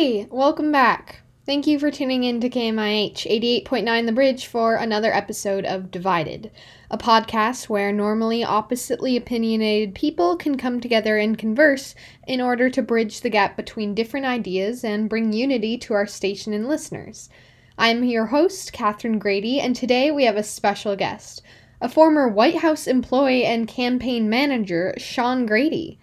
Hey, welcome back. Thank you for tuning in to KMIH 88.9 The Bridge for another episode of Divided, a podcast where normally oppositely opinionated people can come together and converse in order to bridge the gap between different ideas and bring unity to our station and listeners. I'm your host, Catherine Grady, and today we have a special guest, a former White House employee and campaign manager, Sean Grady.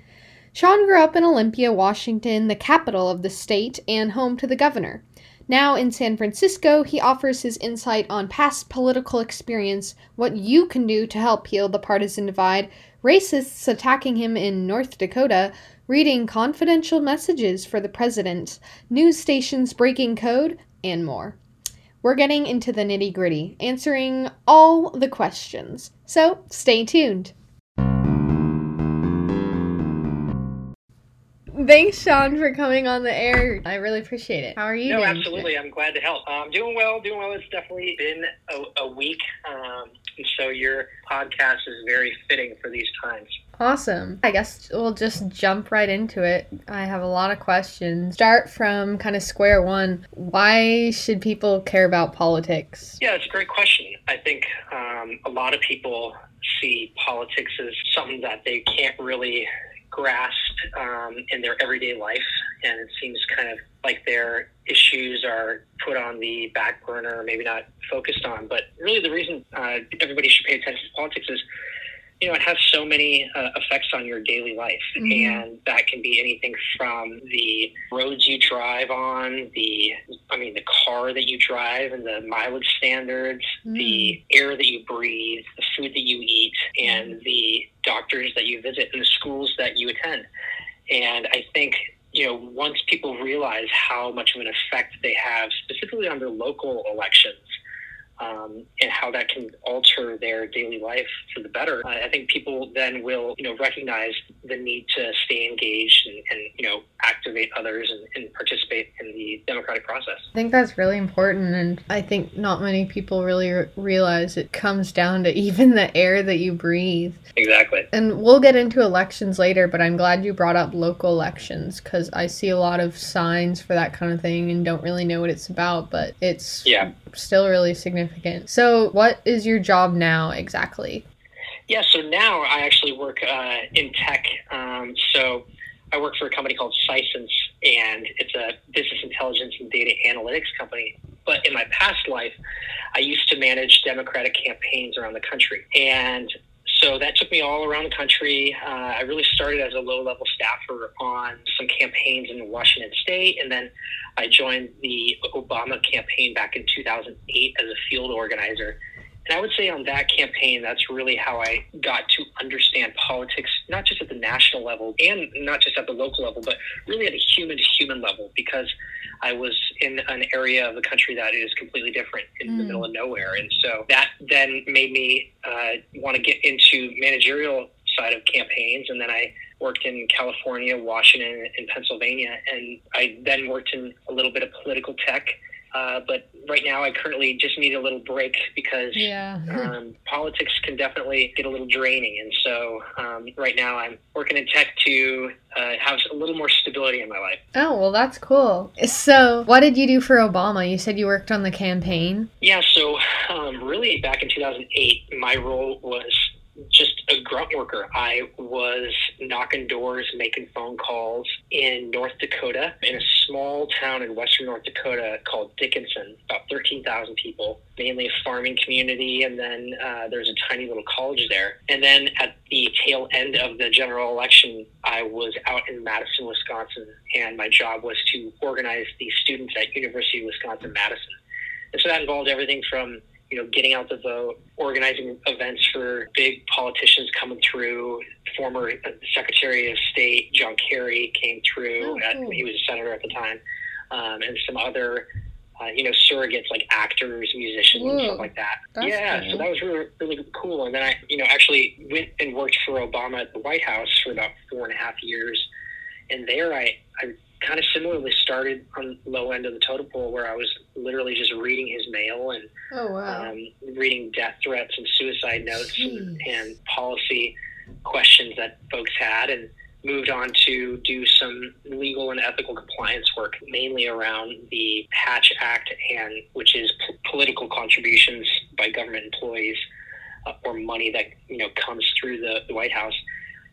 Sean grew up in Olympia, Washington, the capital of the state and home to the governor. Now in San Francisco, he offers his insight on past political experience, what you can do to help heal the partisan divide, racists attacking him in North Dakota, reading confidential messages for the president, news stations breaking code, and more. We're getting into the nitty gritty, answering all the questions. So stay tuned. Thanks, Sean, for coming on the air. I really appreciate it. How are you No, absolutely. today? I'm glad to help. I'm doing well, doing well. It's definitely been a, a week. Um, and so your podcast is very fitting for these times. Awesome. I guess we'll just jump right into it. I have a lot of questions. Start from kind of square one. Why should people care about politics? Yeah, it's a great question. I think um, a lot of people see politics as something that they can't really grasp um, in their everyday life, and it seems kind of like their issues are put on the back burner, maybe not focused on. But really, the reason uh, everybody should pay attention to politics is you know, it has so many uh, effects on your daily life, Mhm. and that can be anything from the roads you drive on, the, I mean, the car that you drive, and the mileage standards, the air that you breathe, the food that you eat, and the doctors that you visit, and the schools that you attend. And I think you know, once people realize how much of an effect they have, specifically on their local elections, um, and how that can alter their daily life for the better. I I think people then will, you know, recognize the need to stay engaged and, and you know, activate others and, and participate in the democratic process. I think that's really important, and I think not many people really r- realize it comes down to even the air that you breathe. Exactly. And we'll get into elections later, but I'm glad you brought up local elections because I see a lot of signs for that kind of thing and don't really know what it's about, but it's Yeah. Still really significant. So, what is your job now exactly? Yeah. So now I actually work uh, in tech. Um, so I work for a company called Sisense, and it's a business intelligence and data analytics company. But in my past life, I used to manage Democratic campaigns around the country, and so that took me all around the country. Uh, I really started as a low-level staffer on some campaigns in Washington State, and then I joined the Obama campaign back in 2008 as a field organizer. And I would say on that campaign, that's really how I got to understand politics, not just at the national level and not just at the local level, but really at a human to human level, because I was in an area of the country that is completely different in the Mm. middle of nowhere. And so that then made me uh, want to get into managerial side of campaigns. And then I worked in California, Washington, and Pennsylvania. And I then worked in a little bit of political tech. Uh, but right now, I currently just need a little break because Yeah. um, politics can definitely get a little draining. And so um, right now, I'm working in tech to uh, have a little more stability in my life. oh, well, that's cool. So, what did you do for Obama? You said you worked on the campaign. Yeah, so um, really back in 2008, my role was just a grunt worker. I was knocking doors, making phone calls in North Dakota, in a small town in western North Dakota called Dickinson, about 13,000 people, mainly a farming community, and then uh, there's a tiny little college there. And then at the tail end of the general election, I was out in Madison, Wisconsin, and my job was to organize the students at University of Wisconsin Madison. And so that involved everything from you know getting out the vote, organizing events for big politicians coming through. Former Secretary of State John Kerry came through. Oh, cool. he was a senator at the time, um, and some other. Uh, you know, surrogates like actors, musicians, and stuff like that. Yeah, cool. so that was really, really cool. And then I, you know, actually went and worked for Obama at the White House for about four and a half years. And there I, I kind of similarly started on low end of the totem pole where I was literally just reading his mail and Oh, um, reading death threats and suicide notes and, and policy questions that folks had. And moved on to do some legal and ethical compliance work, mainly around the Hatch Act, and which is p- political contributions by government employees uh, or money that you know comes through the, the White House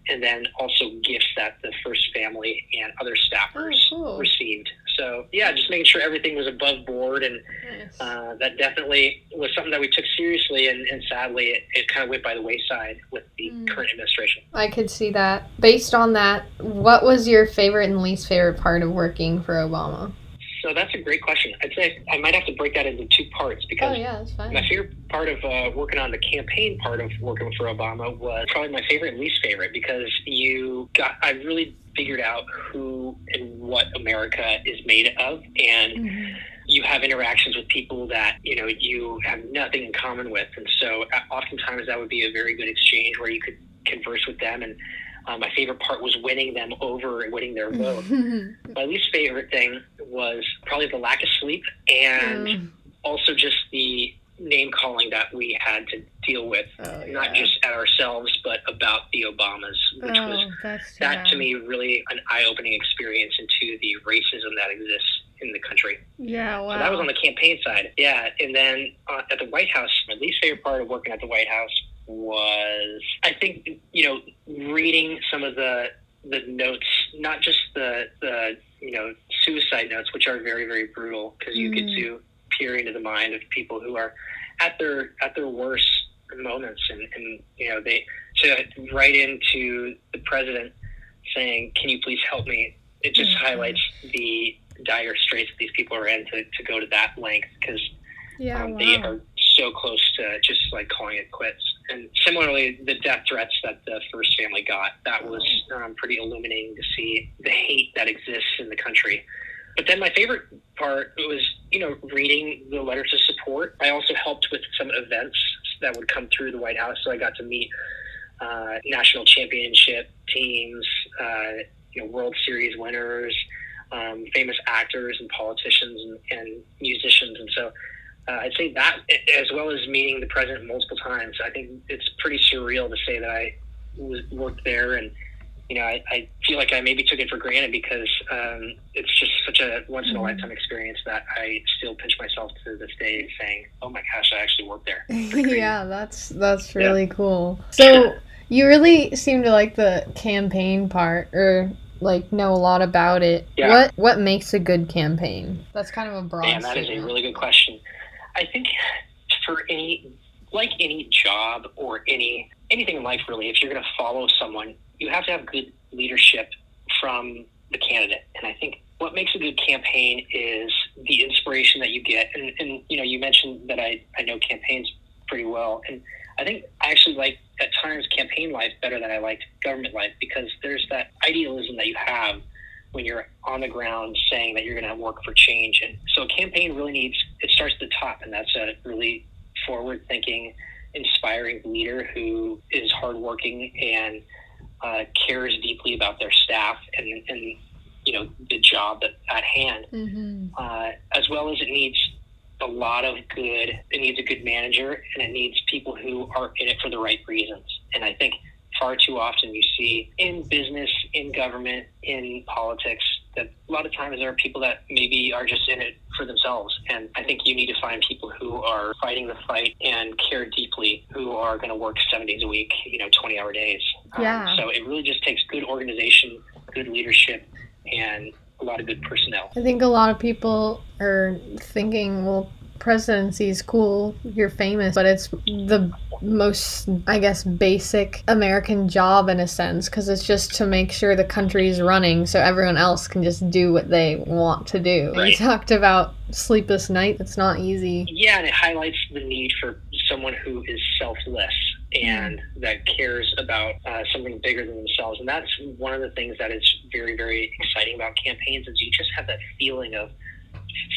and then also gifts that the first family and other staffers Oh, cool. received. So yeah, just making sure everything was above board, and Nice. uh, that definitely was something that we took seriously, and, and sadly, it, it kind of went by the wayside with the Mm. current administration. I could see that. Based on that, what was your favorite and least favorite part of working for Obama? So that's a great question. I'd say I might have to break that into two parts because Oh yeah. My favorite part of uh, working on the campaign part of working for Obama was probably my favorite and least favorite because you got, I really figured out who and what America is made of. And Mhm. you have interactions with people that, you know, you have nothing in common with. And so uh, oftentimes that would be a very good exchange where you could converse with them. And uh, my favorite part was winning them over and winning their vote. my least favorite thing was probably the lack of sleep and Mm. also just the name calling that we had to deal with, Oh, not just at ourselves, but about the Obamas, which was Oh, that's that to me really an eye opening experience into the racism that exists in the country. Yeah, wow. So that was on the campaign side. Yeah. And then uh, at the White House, my least favorite part of working at the White House was, I think, you know, reading some of the the notes, not just the, the you know, suicide notes, which are very, very brutal because you get Mm. to peer into the mind of people who are at their at their worst moments and, and you know they to write into the president saying can you please help me it just Mhm. highlights the dire straits that these people are in to, to go to that length because yeah, um, wow. they are so close to just like calling it quits. And similarly, the death threats that the first family got, that was um, pretty illuminating to see the hate that exists in the country. But then my favorite part was, you know, reading the letters of support. I also helped with some events that would come through the White House, so I got to meet uh, national championship teams, uh, you know, World Series winners, um, famous actors and politicians and, and musicians, and so uh, I'd say that, as well as meeting the president multiple times. I think it's pretty surreal to say that I was worked there, and you know, I, I feel like I maybe took it for granted because um, it's just such a once in a lifetime experience that I still pinch myself to this day, saying, "Oh my gosh, I actually worked there." yeah, that's that's really cool. So you really seem to like the campaign part, or like know a lot about it. Yeah. What what makes a good campaign? That's kind of a broad. Man, that is a really good question. I think for any, like any job or any anything in life, really, if you're going to follow someone, you have to have good leadership from the candidate. And I think what makes a good campaign is the inspiration that you get. And, and you know, you mentioned that I, I know campaigns pretty well, and I think I actually like at times campaign life better than I liked government life because there's that idealism that you have when you're on the ground saying that you're going to work for change. And so a campaign really needs, it starts at the top, and that's a really forward thinking, inspiring leader who is hardworking and uh, cares deeply about their staff and, and you know, the job at, hand, Mhm. uh, as well as it needs a lot of good, it needs a good manager and it needs people who are in it for the right reasons. And I think far too often you see in business, in government, in politics, that a lot of times there are people that maybe are just in it for themselves. And I think you need to find people who are fighting the fight and care deeply, who are going to work seven days a week, you know, 20 hour days. Um, Yeah. so it really just takes good organization, good leadership, and a lot of good personnel. I think a lot of people are thinking, well, presidency is cool, you're famous, but it's the most, I guess, basic American job in a sense, because it's just to make sure the country is running so everyone else can just do what they want to do. Right. talked about sleepless night, it's not easy. Yeah, and it highlights the need for someone who is selfless and that cares about uh, something bigger than themselves. And that's one of the things that is very, very exciting about campaigns is you just have that feeling of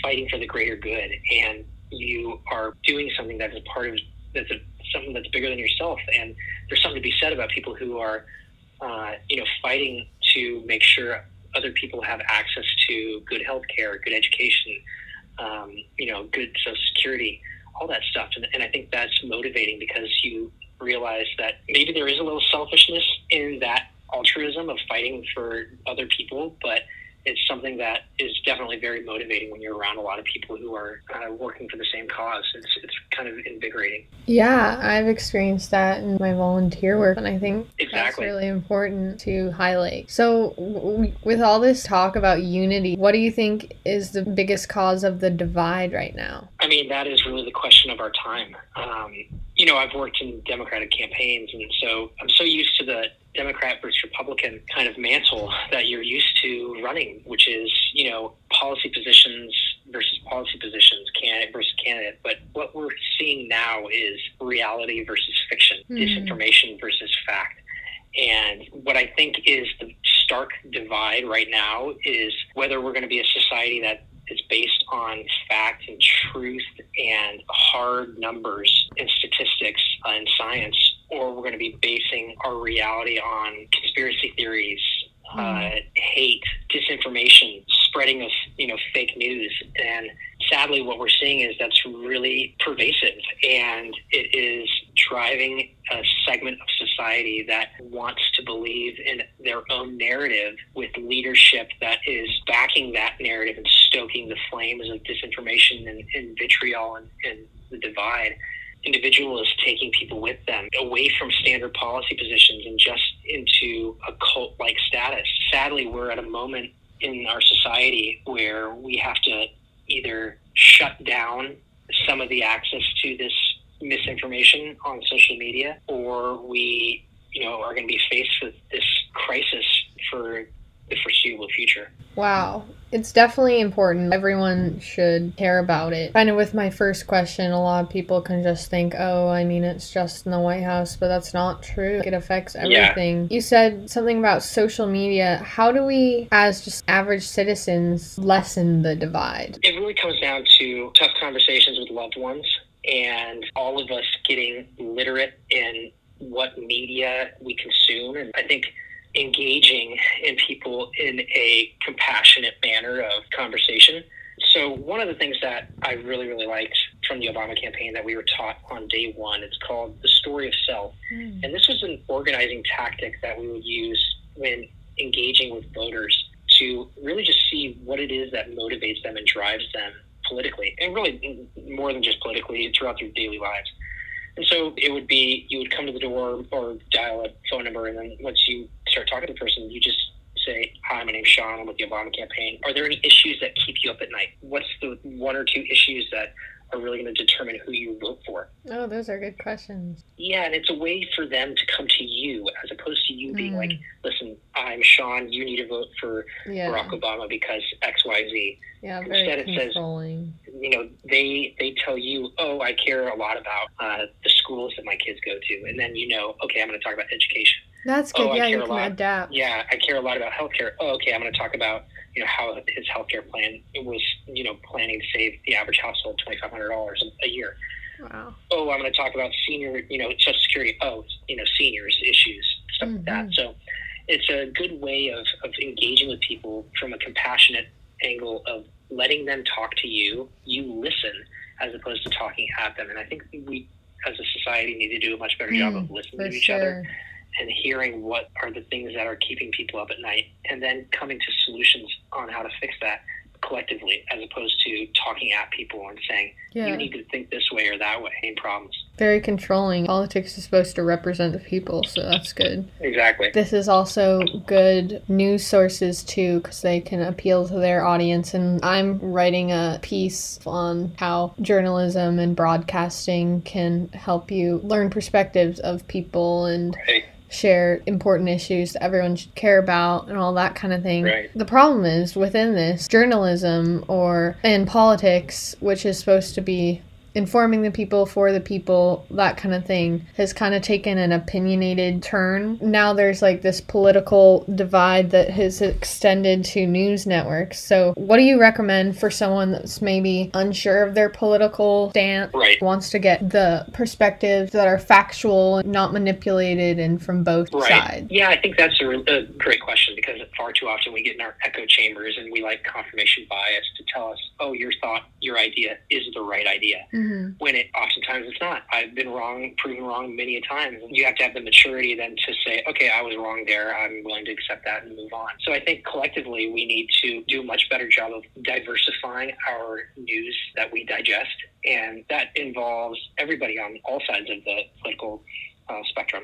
fighting for the greater good, and you are doing something that is a part of that's a, something that's bigger than yourself. And there's something to be said about people who are, uh, you know, fighting to make sure other people have access to good health care, good education, um, you know, good social security, all that stuff. And, and I think that's motivating because you realize that maybe there is a little selfishness in that altruism of fighting for other people, but it's something that is definitely very motivating when you're around a lot of people who are uh, working for the same cause. It's, it's kind of invigorating. Yeah, I've experienced that in my volunteer work, and I think exactly. that's really important to highlight. So, w- with all this talk about unity, what do you think is the biggest cause of the divide right now? I mean, that is really the question of our time. Um, you know, I've worked in Democratic campaigns, and so I'm so used to the Democrat versus Republican kind of mantle that you're used to running, which is, you know, policy positions versus policy positions, candidate versus candidate. But what we're seeing now is reality versus fiction, mm-hmm. disinformation versus fact. And what I think is the stark divide right now is whether we're going to be a society that is based on fact and truth and hard numbers and statistics and science, or we're going to be basing our reality on conspiracy theories, uh, mm. hate, disinformation, spreading of you know fake news, and sadly, what we're seeing is that's really pervasive, and it is driving a segment of society that wants to believe in their own narrative with leadership that is backing that narrative and stoking the flames of disinformation and, and vitriol and, and the divide individual is taking people with them away from standard policy positions and just into a cult like status. Sadly, we're at a moment in our society where we have to either shut down some of the access to this misinformation on social media or we you know are going to be faced with this crisis for the foreseeable future. Wow. It's definitely important. Everyone should care about it. Kind of with my first question, a lot of people can just think, oh, I mean, it's just in the White House, but that's not true. It affects everything. Yeah. You said something about social media. How do we, as just average citizens, lessen the divide? It really comes down to tough conversations with loved ones and all of us getting literate in what media we consume. And I think engaging in people in a compassionate manner of conversation. So one of the things that I really, really liked from the Obama campaign that we were taught on day one, it's called the story of self. Mm. And this was an organizing tactic that we would use when engaging with voters to really just see what it is that motivates them and drives them politically, and really more than just politically throughout their daily lives. And so it would be you would come to the door or dial a phone number, and then once you start talking to the person, you just say, Hi, my name's Sean. I'm with the Obama campaign. Are there any issues that keep you up at night? What's the one or two issues that are really going to determine who you vote for? Oh, those are good questions. Yeah, and it's a way for them to come to you as opposed to you being mm. like, listen, I'm Sean, you need to vote for yeah. Barack Obama because XYZ. Yeah, Instead it says, you know, they they tell you, oh, I care a lot about uh, the schools that my kids go to. And then you know, okay, I'm going to talk about education. That's good. Oh, yeah, you can lot, adapt. Yeah, I care a lot about healthcare. Oh, okay, I'm going to talk about you know how his healthcare plan was you know planning to save the average household twenty five hundred dollars a year. Wow. Oh, I'm going to talk about senior, you know, Social Security. Oh, you know, seniors issues, stuff mm-hmm. like that. Mm-hmm. So it's a good way of, of engaging with people from a compassionate angle of letting them talk to you. You listen as opposed to talking at them. And I think we, as a society, need to do a much better mm, job of listening to each sure. other and hearing what are the things that are keeping people up at night and then coming to solutions on how to fix that collectively as opposed to talking at people and saying yeah. you need to think this way or that way in problems very controlling politics is supposed to represent the people so that's good exactly this is also good news sources too because they can appeal to their audience and i'm writing a piece on how journalism and broadcasting can help you learn perspectives of people and right share important issues that everyone should care about and all that kind of thing. Right. The problem is within this journalism or in politics, which is supposed to be informing the people for the people, that kind of thing, has kind of taken an opinionated turn. Now there's like this political divide that has extended to news networks. So, what do you recommend for someone that's maybe unsure of their political stance, right. wants to get the perspectives that are factual not manipulated and from both right. sides? Yeah, I think that's a, a great question because far too often we get in our echo chambers and we like confirmation bias to tell us, oh, your thought, your idea is the right idea Mm-hmm. When it oftentimes it's not. I've been wrong, proven wrong many a times. You have to have the maturity then to say, okay, I was wrong there. I'm willing to accept that and move on. So I think collectively we need to do a much better job of diversifying our news that we digest. And that involves everybody on all sides of the political uh, spectrum.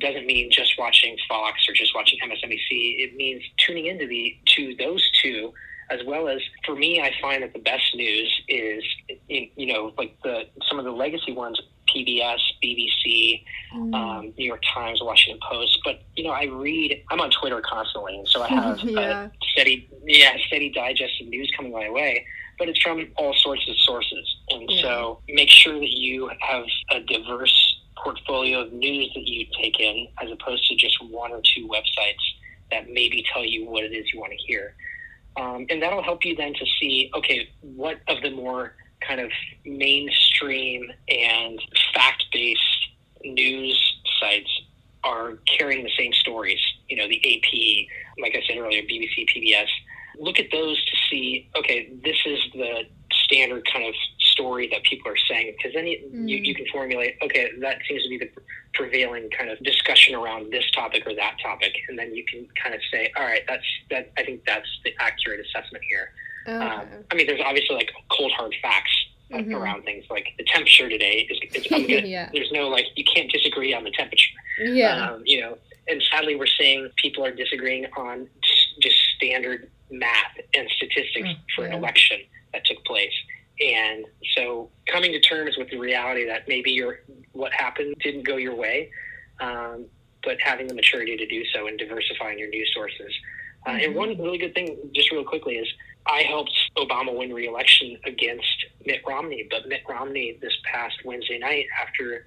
Doesn't mean just watching Fox or just watching MSNBC. It means tuning into the to those two as well as for me, I find that the best news is, you know, like the some of the legacy ones, PBS, BBC, Mm. um, New York Times, Washington Post. But you know, I read. I'm on Twitter constantly, and so I have Yeah. a steady, yeah, steady digest of news coming my way. But it's from all sorts of sources, and Yeah. so make sure that you have a diverse portfolio of news that you take in, as opposed to just one or two websites that maybe tell you what it is you want to hear. Um, and that'll help you then to see, okay, what of the more kind of mainstream and fact based news sites are carrying the same stories. You know, the AP, like I said earlier, BBC, PBS. Look at those to see, okay, this is the standard kind of story that people are saying. Because then you, you, Mm. you can formulate, okay, that seems to be the prevailing kind of discussion around this topic or that topic. And then you can kind of say, all right, that's that. I think that's the accurate assessment here. Okay. Um, I mean, there's obviously like cold hard facts Mhm. around things like the temperature today is. gonna, Yeah. There's no like you can't disagree on the temperature. yeah. Um, you know, and sadly we're seeing people are disagreeing on just standard math and statistics Mm, for an election that took place. And so coming to terms with the reality that maybe your what happened didn't go your way, um, but having the maturity to do so and diversifying your news sources. Uh, and Mhm. one really good thing, just real quickly, is I helped Obama win re-election against Mitt Romney. But Mitt Romney, this past Wednesday night, after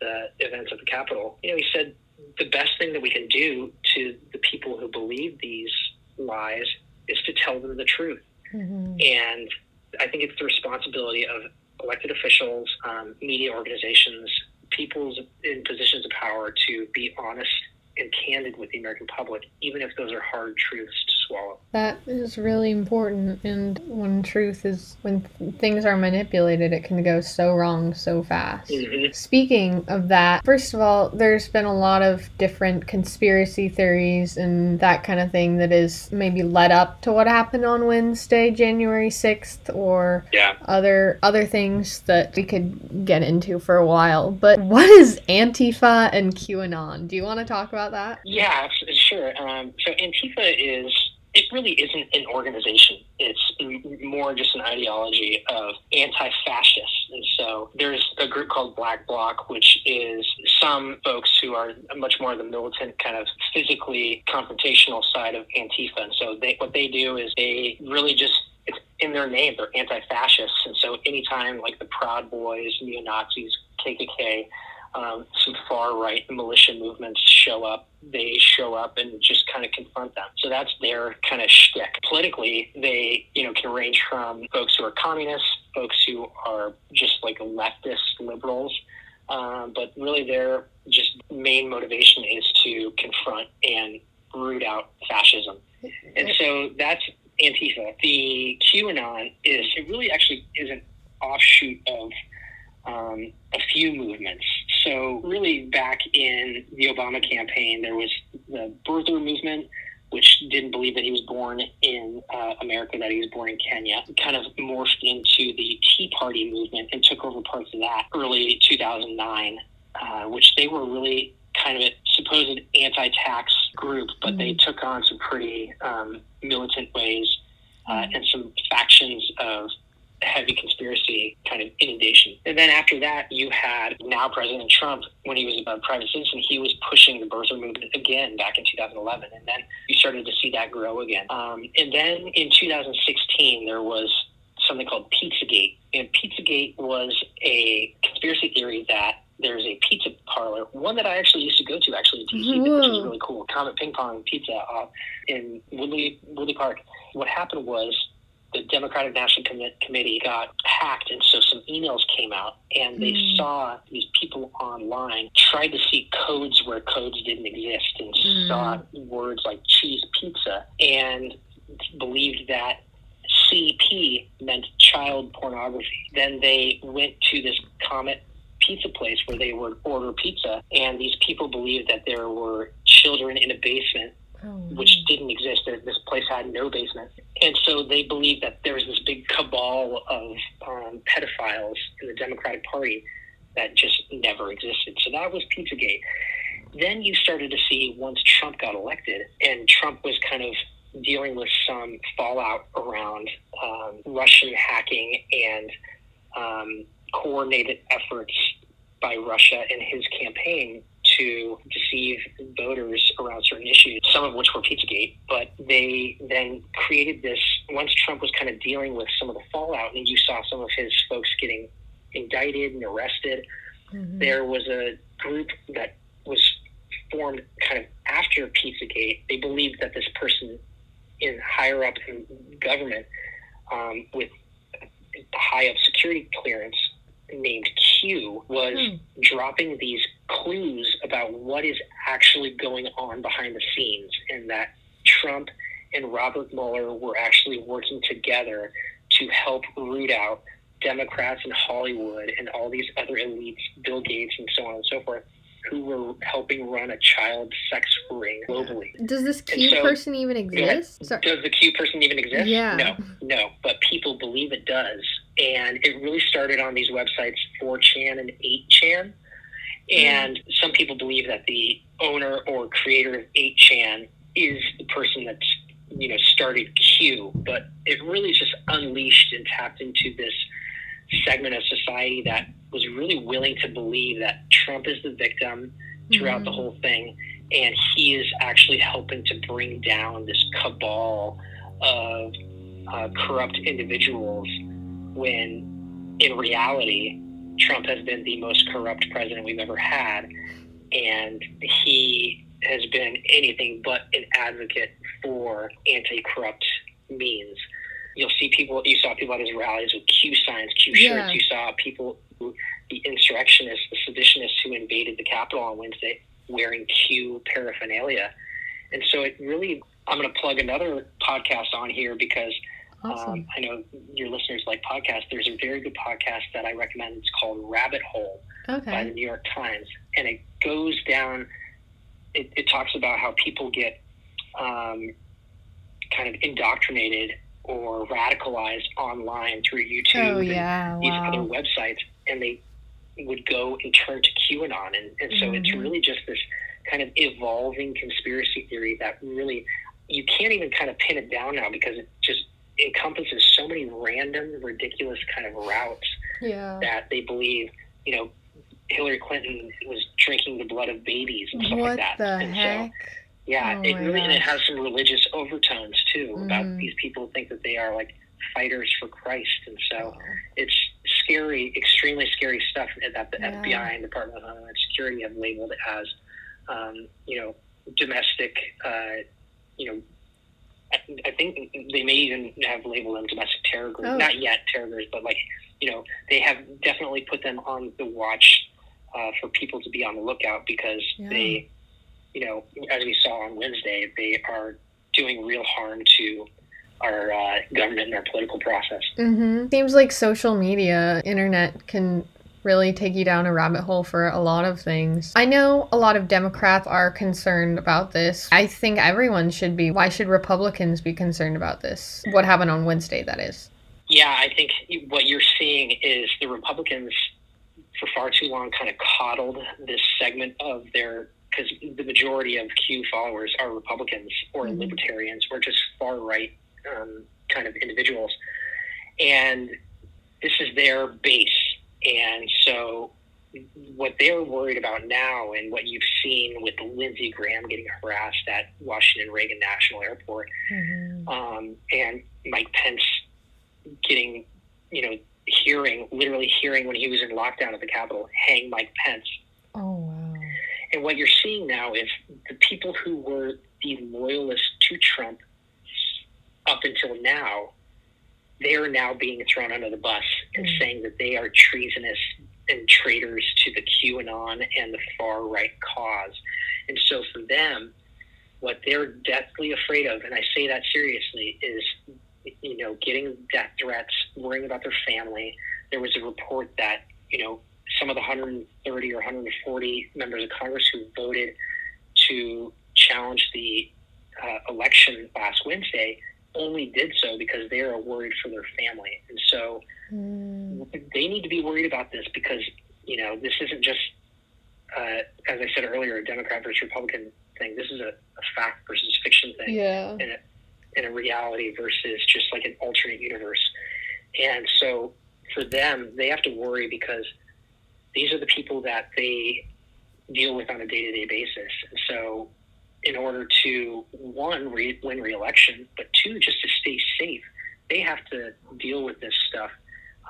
the events at the Capitol, you know, he said the best thing that we can do to the people who believe these lies is to tell them the truth. Mhm. And I think it's the responsibility of elected officials, um, media organizations, people's in positions of power to be honest and candid with the American public, even if those are hard truths swallow. That is really important. And when truth is, when things are manipulated, it can go so wrong so fast. Mhm. Speaking of that, first of all, there's been a lot of different conspiracy theories and that kind of thing that is maybe led up to what happened on Wednesday, January 6th, or Yeah. other other things that we could get into for a while. But what is Antifa and QAnon? Do you want to talk about that? Yeah, sure. Um, so Antifa is, it really isn't an organization. It's more just an ideology of anti fascists. And so there's a group called Black Bloc, which is some folks who are much more the militant, kind of physically confrontational side of Antifa. And so they, what they do is they really just, it's in their name, they're anti fascists. And so anytime like the Proud Boys, neo Nazis, KKK, um, some far right militia movements show up, they show up and just kind of confront them. So that's their kind of shtick. Politically, they you know can range from folks who are communists, folks who are just like leftist liberals, um, but really their just main motivation is to confront and root out fascism. And so that's Antifa. The QAnon is it really actually is an offshoot of um, a few movements. So, really, back in the Obama campaign, there was the birther movement, which didn't believe that he was born in uh, America, that he was born in Kenya, kind of morphed into the Tea Party movement and took over parts of that early 2009, uh, which they were really kind of a supposed anti tax group, but they took on some pretty um, militant ways uh, and some factions of heavy conspiracy kind of inundation. Then after that, you had now President Trump, when he was a private citizen, he was pushing the birther movement again back in 2011. And then you started to see that grow again. Um, and then in 2016, there was something called Pizzagate. And Pizzagate was a conspiracy theory that there's a pizza parlor, one that I actually used to go to actually in DC, which was really cool. Comet Ping Pong Pizza uh, in Woodley Woodley Park. What happened was Democratic National Commi- Committee got hacked, and so some emails came out, and they Mm. saw these people online tried to see codes where codes didn't exist, and Mm. saw words like cheese pizza, and believed that CP meant child pornography. Then they went to this Comet pizza place where they would order pizza, and these people believed that there were children in a basement, Oh, which didn't exist. This place had no basement, and so they believed that there was this big cabal of um, pedophiles in the Democratic Party that just never existed. So that was Pizzagate. Then you started to see once Trump got elected, and Trump was kind of dealing with some fallout around um, Russian hacking and um, coordinated efforts by Russia in his campaign to deceive voters around certain issues, some of which were Pizzagate. But they then created this, once Trump was kind of dealing with some of the fallout, and you saw some of his folks getting indicted and arrested, Mhm. there was a group that was formed kind of after Pizzagate. They believed that this person in higher up in government um, with high up security clearance named Q was Hmm. dropping these clues about what is actually going on behind the scenes and that Trump and Robert Mueller were actually working together to help root out Democrats in Hollywood and all these other elites, Bill Gates and so on and so forth, who were helping run a child sex ring globally. Does this Q so- person even exist? Sorry. Does the Q person even exist? Yeah. No, no. But people believe it does. And it really started on these websites, 4chan and 8chan. And some people believe that the owner or creator of 8chan is the person that's, you know, started Q. But it really just unleashed and tapped into this segment of society that was really willing to believe that Trump is the victim throughout the Mhm. whole thing, and he is actually helping to bring down this cabal of uh, corrupt individuals. When in reality, Trump has been the most corrupt president we've ever had, and he has been anything but an advocate for anti-corrupt means. You'll see people. You saw people at his rallies with Q signs, Q Yeah. shirts. You saw people who the insurrectionists, the seditionists who invaded the Capitol on Wednesday wearing Q paraphernalia. And so it really, I'm going to plug another podcast on here because Awesome. um, I know your listeners like podcasts. There's a very good podcast that I recommend. It's called Rabbit Hole by the New York Times. And it goes down, it, it talks about how people get um, kind of indoctrinated or radicalized online through YouTube Oh and yeah. these other websites, and they would go and turn to QAnon, and, and so it's Mhm. really just this kind of evolving conspiracy theory that really you can't even kind of pin it down now because it just encompasses so many random, ridiculous kind of routes Yeah. that they believe, you know, Hillary Clinton was drinking the blood of babies and stuff What like that. the and so heck? yeah, Oh it really and it has some religious overtones too about Mhm. these people think that they are like fighters for Christ, and so Oh. it's scary, extremely scary stuff that the Yeah. FBI and Department of Homeland Security have labeled as, um, you know, domestic. Uh, you know, I, I think they may even have labeled them domestic terror groups. Oh. Not yet terror groups, but like you know, they have definitely put them on the watch uh, for people to be on the lookout because Yeah. they, you know, as we saw on Wednesday, they are doing real harm to our uh, government and our political process. Mm-hmm. Seems like social media, internet can really take you down a rabbit hole for a lot of things. I know a lot of Democrats are concerned about this. I think everyone should be. Why should Republicans be concerned about this? What happened on Wednesday, that is. Yeah, I think what you're seeing is the Republicans, for far too long, kind of coddled this segment of their because the majority of Q followers are Republicans or Mhm. libertarians or just far right um, kind of individuals, and this is their base. And so, what they're worried about now, and what you've seen with Lindsey Graham getting harassed at Washington Reagan National Airport, um, and Mike Pence getting, you know, hearing, literally hearing when he was in lockdown at the Capitol, hang Mike Pence. Oh wow. And what you're seeing now is the people who were the loyalists to Trump up until now, they are now being thrown under the bus and Mm. saying that they are treasonous and traitors to the QAnon and the far right cause. And so for them, what they're deathly afraid of, and I say that seriously, is you know, getting death threats, worrying about their family. There was a report that, you know, some of the 130 or 140 members of Congress who voted to challenge the uh, election last Wednesday only did so because they are worried for their family. And so mm. they need to be worried about this because, you know, this isn't just, uh, as I said earlier, a Democrat versus Republican thing. This is a, a fact versus fiction thing. Yeah. And a, and a reality versus just like an alternate universe. And so for them, they have to worry because these are the people that they deal with on a day to day basis. And so in order to one re- win re-election, but two just to stay safe, they have to deal with this stuff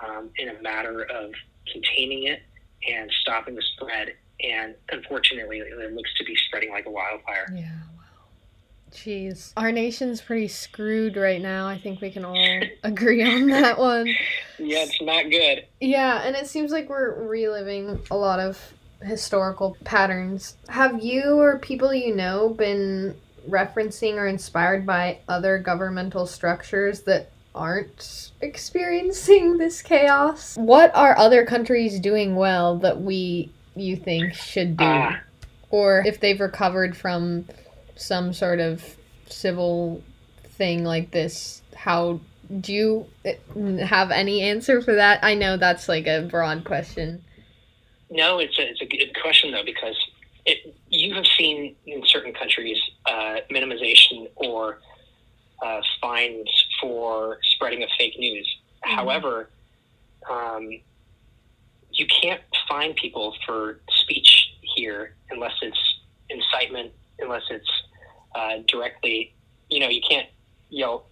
um, in a matter of containing it and stopping the spread. And unfortunately, it looks to be spreading like a wildfire. Yeah. Wow. Jeez. Our nation's pretty screwed right now. I think we can all agree on that one. Yeah, it's not good. Yeah, and it seems like we're reliving a lot of historical patterns. Have you or people you know been referencing or inspired by other governmental structures that aren't experiencing this chaos? What are other countries doing well that we you think should do? Uh, or if they've recovered from some sort of civil thing like this, how do you eh, have any answer for that? I know that's like a broad question. No, it's a, it's a good question though because it, you have seen in certain countries uh, minimization or uh, fines for spreading of fake news. Mm-hmm. However, um, you can't fine people for speech here unless it's incitement, unless it's uh, directly. You know, you can't yell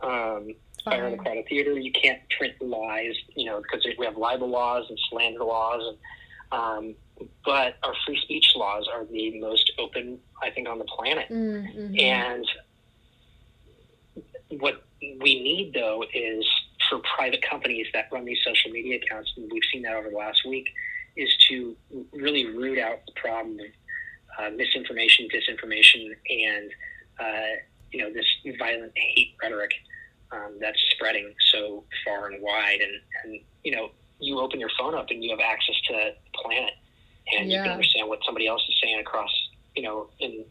um, fire in a crowded theater. You can't print lies. You know, because we have libel laws and slander laws and um, but our free speech laws are the most open, I think, on the planet. Mm-hmm. And what we need, though, is for private companies that run these social media accounts, and we've seen that over the last week, is to really root out the problem of uh, misinformation, disinformation, and uh, you know this violent hate rhetoric um, that's spreading so far and wide. And, and you know, you open your phone up and you have access to the planet and yeah. you can understand what somebody else is saying across, you know, in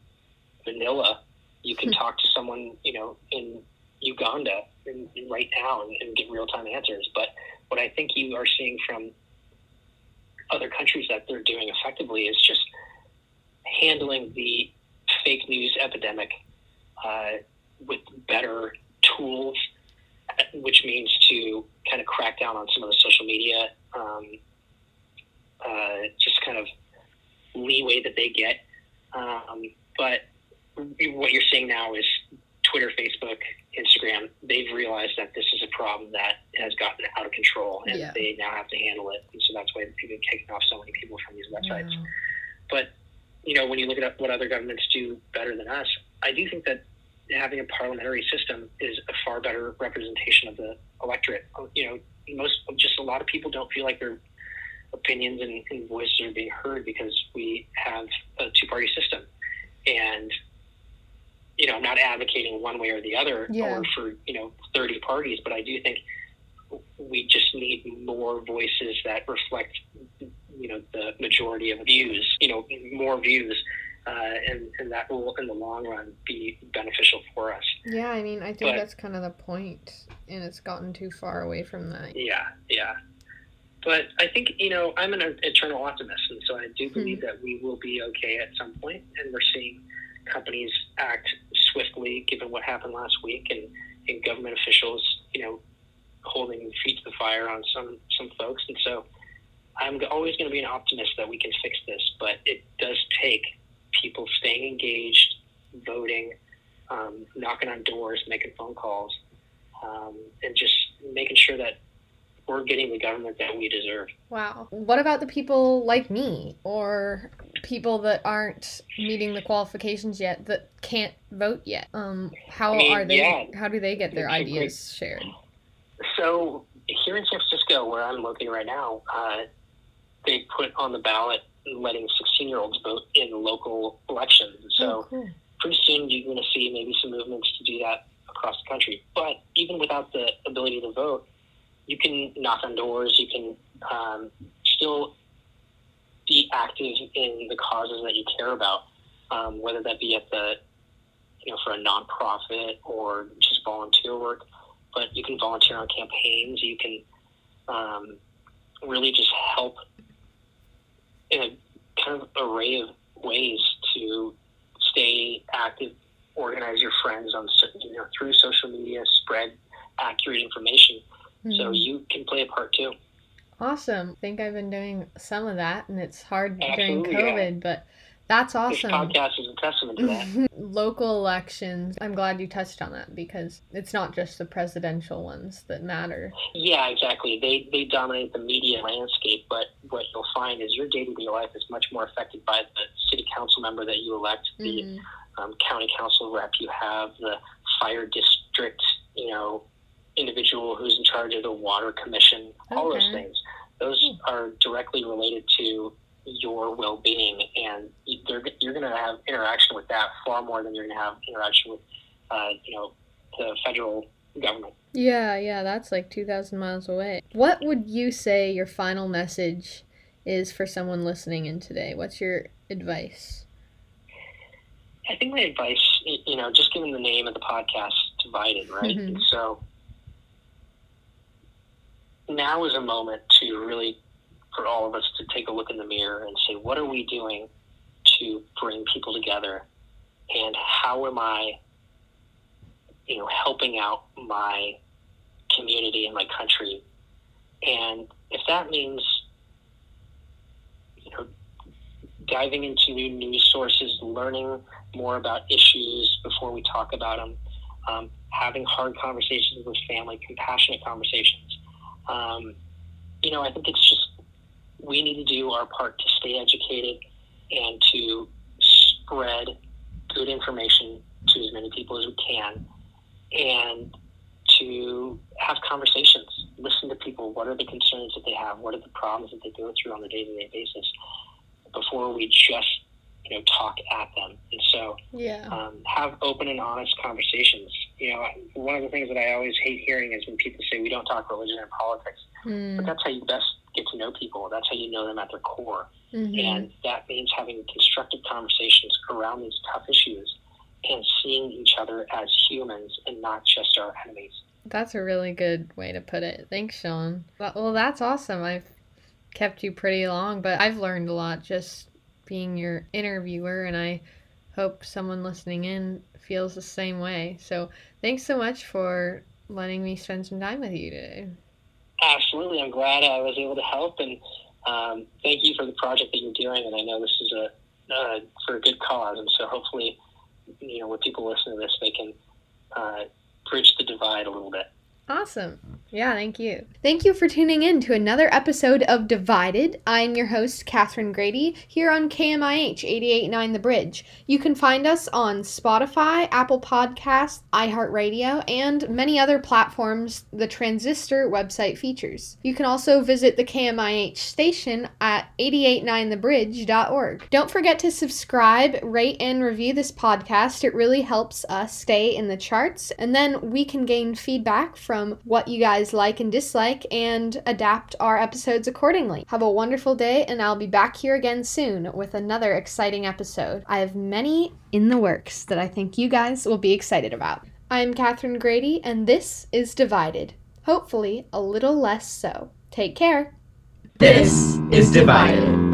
Manila. You can hmm. talk to someone, you know, in Uganda in, in right now and, and get real time answers. But what I think you are seeing from other countries that they're doing effectively is just handling the fake news epidemic uh, with better tools which means to kind of crack down on some of the social media, um, uh, just kind of leeway that they get. Um, but what you're seeing now is Twitter, Facebook, Instagram, they've realized that this is a problem that has gotten out of control and yeah. they now have to handle it. And so that's why they've been kicking off so many people from these websites. Yeah. But, you know, when you look at what other governments do better than us, I do think that having a parliamentary system is a far better representation of the electorate. You know, most just a lot of people don't feel like their opinions and, and voices are being heard because we have a two-party system, and you know, I'm not advocating one way or the other yeah. or for you know 30 parties, but I do think we just need more voices that reflect you know the majority of views. You know, more views uh, and, and that will, in the long run, be beneficial for us. Yeah, I mean, I think but, that's kind of the point, and it's gotten too far away from that. Yeah, yeah. But I think, you know, I'm an eternal optimist, and so I do hmm. believe mm-hmm. that we will be okay at some point, and we're seeing companies act swiftly given what happened last week, and, and government officials, you know, holding feet to the fire on some, some folks. And so I'm always going to be an optimist that we can fix this, but it does take people staying engaged, voting, um, knocking on doors, making phone calls, um, and just making sure that we're getting the government that we deserve. Wow. What about the people like me or people that aren't meeting the qualifications yet that can't vote yet? Um, how I mean, are they? Yeah, how do they get their ideas shared? So here in San Francisco, where I'm located right now, uh, they put on the ballot letting 16 year olds vote in local elections. so oh, cool. pretty soon you're going to see maybe some movements to do that across the country. But even without the ability to vote, you can knock on doors. You can um, still be active in the causes that you care about, um, whether that be at the you know for a nonprofit or just volunteer work. But you can volunteer on campaigns. You can um, really just help in a kind of array of ways to stay active, organize your friends on you know through social media, spread accurate information. Mm-hmm. So you can play a part too. Awesome. I think I've been doing some of that, and it's hard Absolutely, during COVID, yeah. but that's awesome. This podcast is a testament to that. Local elections. I'm glad you touched on that because it's not just the presidential ones that matter. Yeah, exactly. They they dominate the media landscape, but what you'll find is your day to day life is much more affected by the city council member that you elect, the mm-hmm. um, county council rep you have, the fire district, you know, individual who's in charge of the water commission, all those things. Those hmm. are directly related to your well-being, and you're going to have interaction with that far more than you're going to have interaction with, uh, you know, the federal government. Yeah, yeah, that's like two thousand miles away. What would you say your final message is for someone listening in today? What's your advice? I think my advice, you know, just given the name of the podcast, divided, right? Mm-hmm. So now is a moment to really for all of us to take a look in the mirror and say, what are we doing to bring people together, and how am I, you know, helping out my community and my country? And if that means, you know, diving into new news sources, learning more about issues before we talk about them, um, having hard conversations with family, compassionate conversations. Um, you know, I think it's just we need to do our part to stay educated and to spread good information to as many people as we can and to have conversations listen to people. What are the concerns that they have? What are the problems that they go through on a day-to-day basis before we just you know talk at them? And so yeah. um, have open and honest conversations. You know one of the things that i always hate hearing is when people say we don't talk religion and politics mm. but that's how you best get to know people. That's how you know them at their core. Mm-hmm. And that means having constructive conversations around these tough issues and seeing each other as humans and not just our enemies. That's a really good way to put it. Thanks, Sean. Well, that's awesome. I've kept you pretty long, but I've learned a lot just being your interviewer, and I hope someone listening in feels the same way. So, thanks so much for letting me spend some time with you today. Absolutely. I'm glad I was able to help, and um, thank you for the project that you're doing. And I know this is a uh, for a good cause, and so hopefully, you know, when people listen to this, they can uh, bridge the divide a little bit. Awesome. Yeah, thank you. Thank you for tuning in to another episode of Divided. I'm your host, Catherine Grady, here on KMIH 889 The Bridge. You can find us on Spotify, Apple Podcasts, iHeartRadio, and many other platforms the Transistor website features. You can also visit the KMIH station at 889thebridge.org. Don't forget to subscribe, rate, and review this podcast. It really helps us stay in the charts, and then we can gain feedback from from what you guys like and dislike and adapt our episodes accordingly. Have a wonderful day, and I'll be back here again soon with another exciting episode. I have many in the works that I think you guys will be excited about. I'm Catherine Grady, and this is Divided. Hopefully, a little less so. Take care. This is Divided.